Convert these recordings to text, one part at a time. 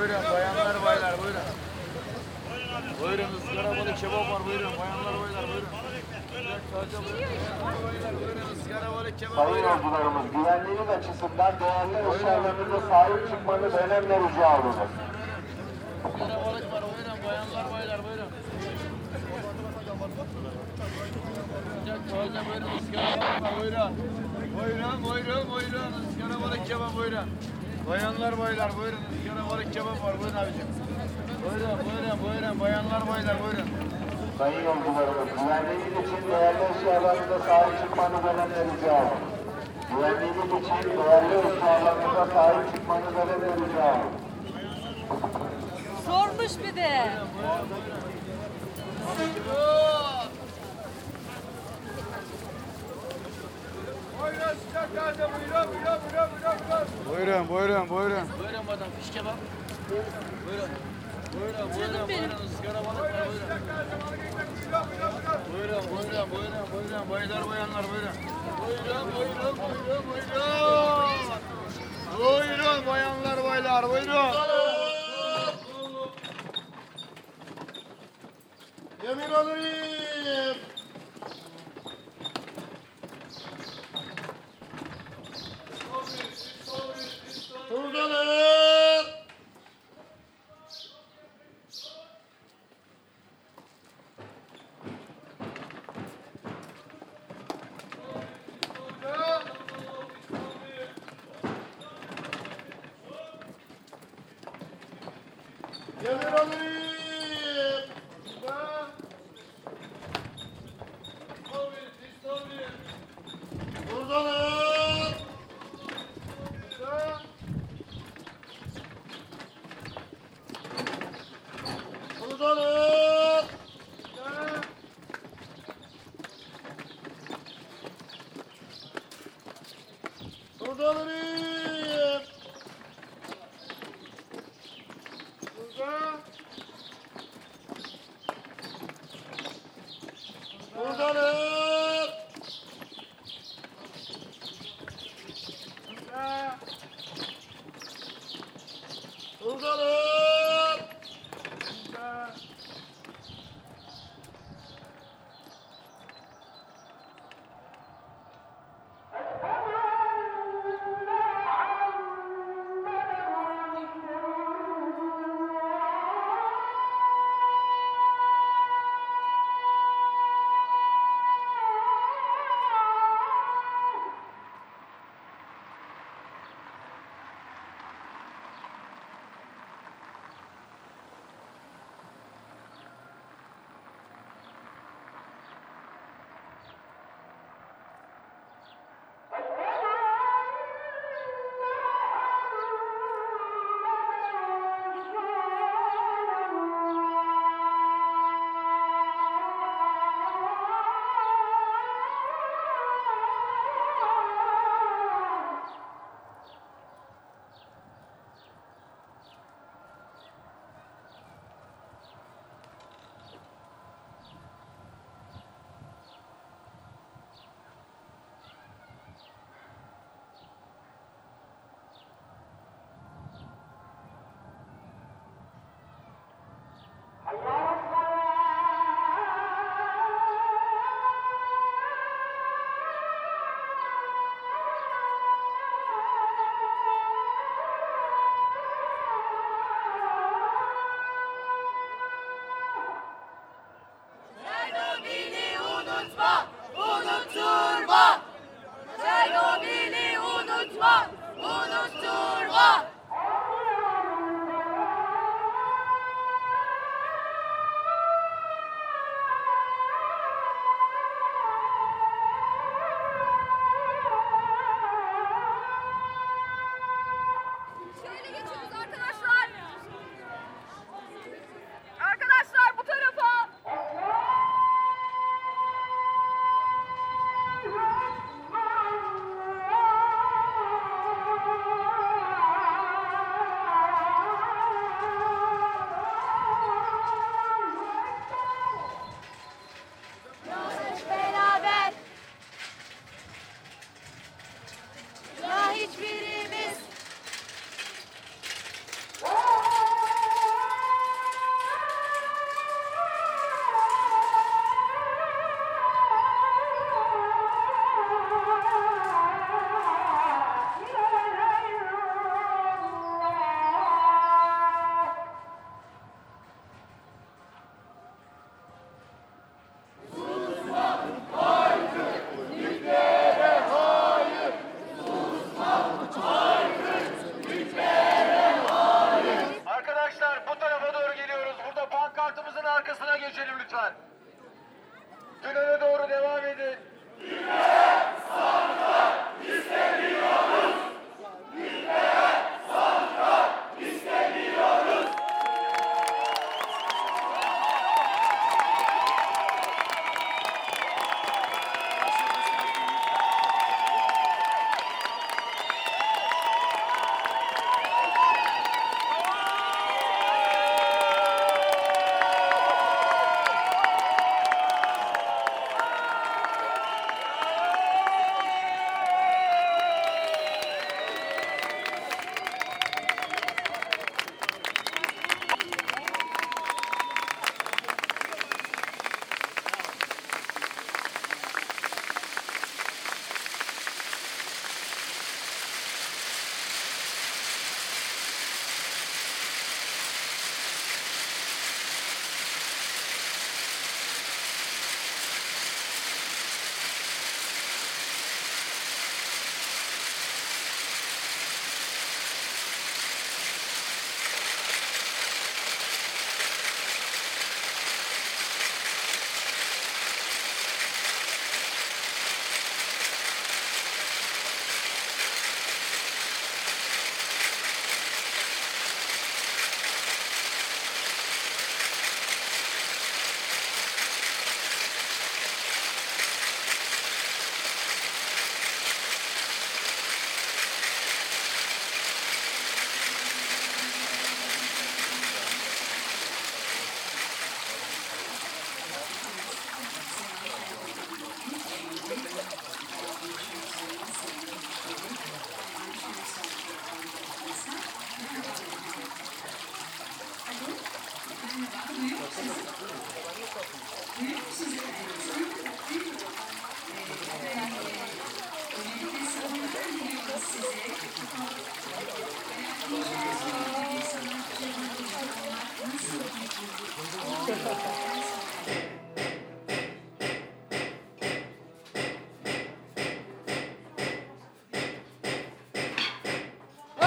Buyurun bayanlar baylar buyurun. Buyurun ızgara balık kebap var buyurun bayanlar baylar buyurun. Sayın yolcularımız güvenliğiniz açısından değerli eşyalarınıza sahip çıkmanız önemli rica olunur. Izgara balık var buyurun bayanlar baylar buyurun. Buyurun buyurun. Buyurun buyurun buyurun ızgara balık kebap buyurun. Bayanlar baylar buyurun ızgara balık kebap var buyurun abicim. Buyurun buyurun buyurun bayanlar baylar buyurun. Sayın yolcularımız güvenliğiniz için değerli eşyalarınıza sahip çıkmanız önemli rica olunur. Güvenliğiniz için değerli eşyalarınıza sahip çıkmanız önemli rica olunur. Sormuş bir de. Buyurun sıcak taze buyurun buyurun buyurun buyurun. Buyurun buyurun buyurun. Buyurun madam fiş kebap. Buyurun. Buyurun buyurun buyurun ızgara balık var buyurun. Buyurun buyurun buyurun buyurun baylar bayanlar buyurun. Buyurun buyurun buyurun buyurun. Buyurun bayanlar baylar buyurun. Yemin alayım. Yemin alayım. Buradan Buradan Buradan Burada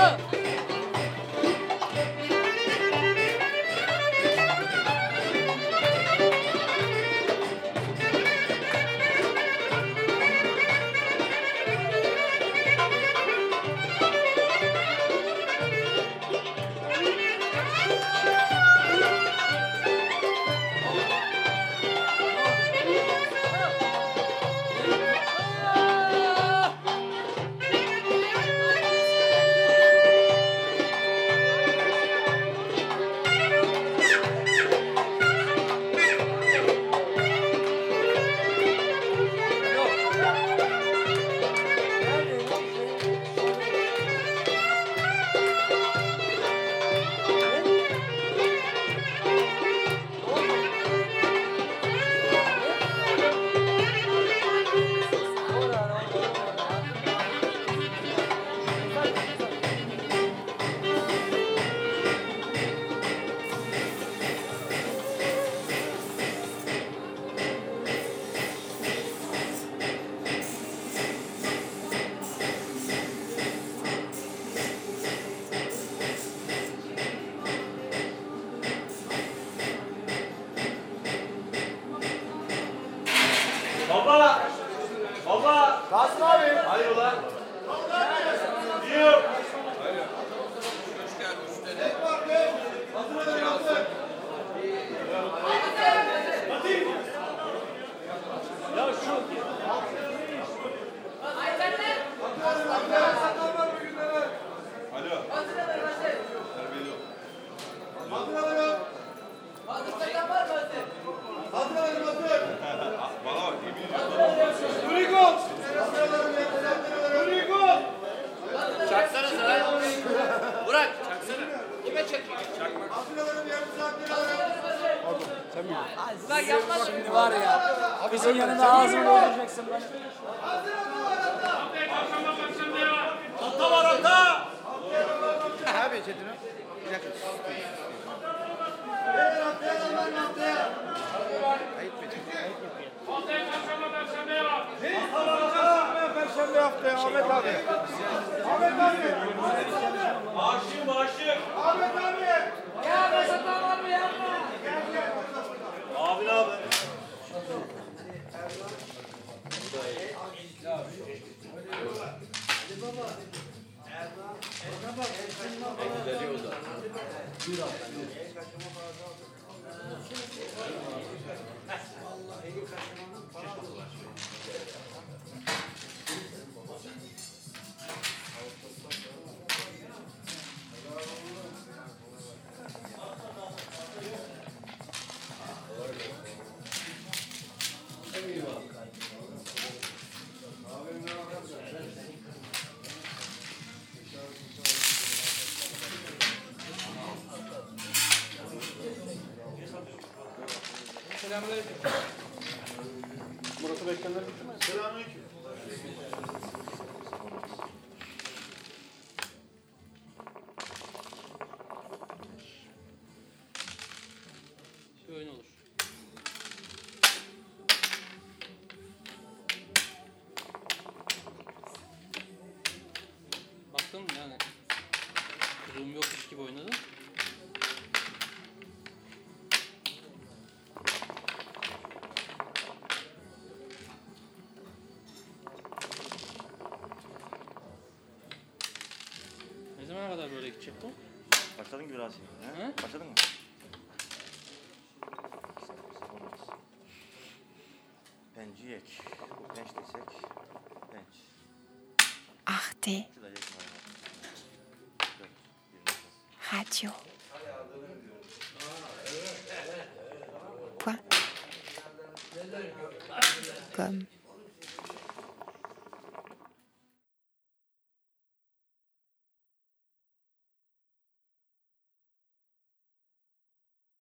어. Var ya. Bizim yanında ağzını dolduracaksın bana. Ata var ata! Abi Çetin abi. Bir dakika. Ayıp Çetin. Perşembe haftaya Ahmet abi. Bir oyun olur. Baktın mı yani? Kırılım yokmuş gibi oynadın. Bu? Başladın gibi Rasim. He? He? Başladın mı? Penci yek. Bu penç desek. Penç. Dört. Yirmi. Radio. Point. Com.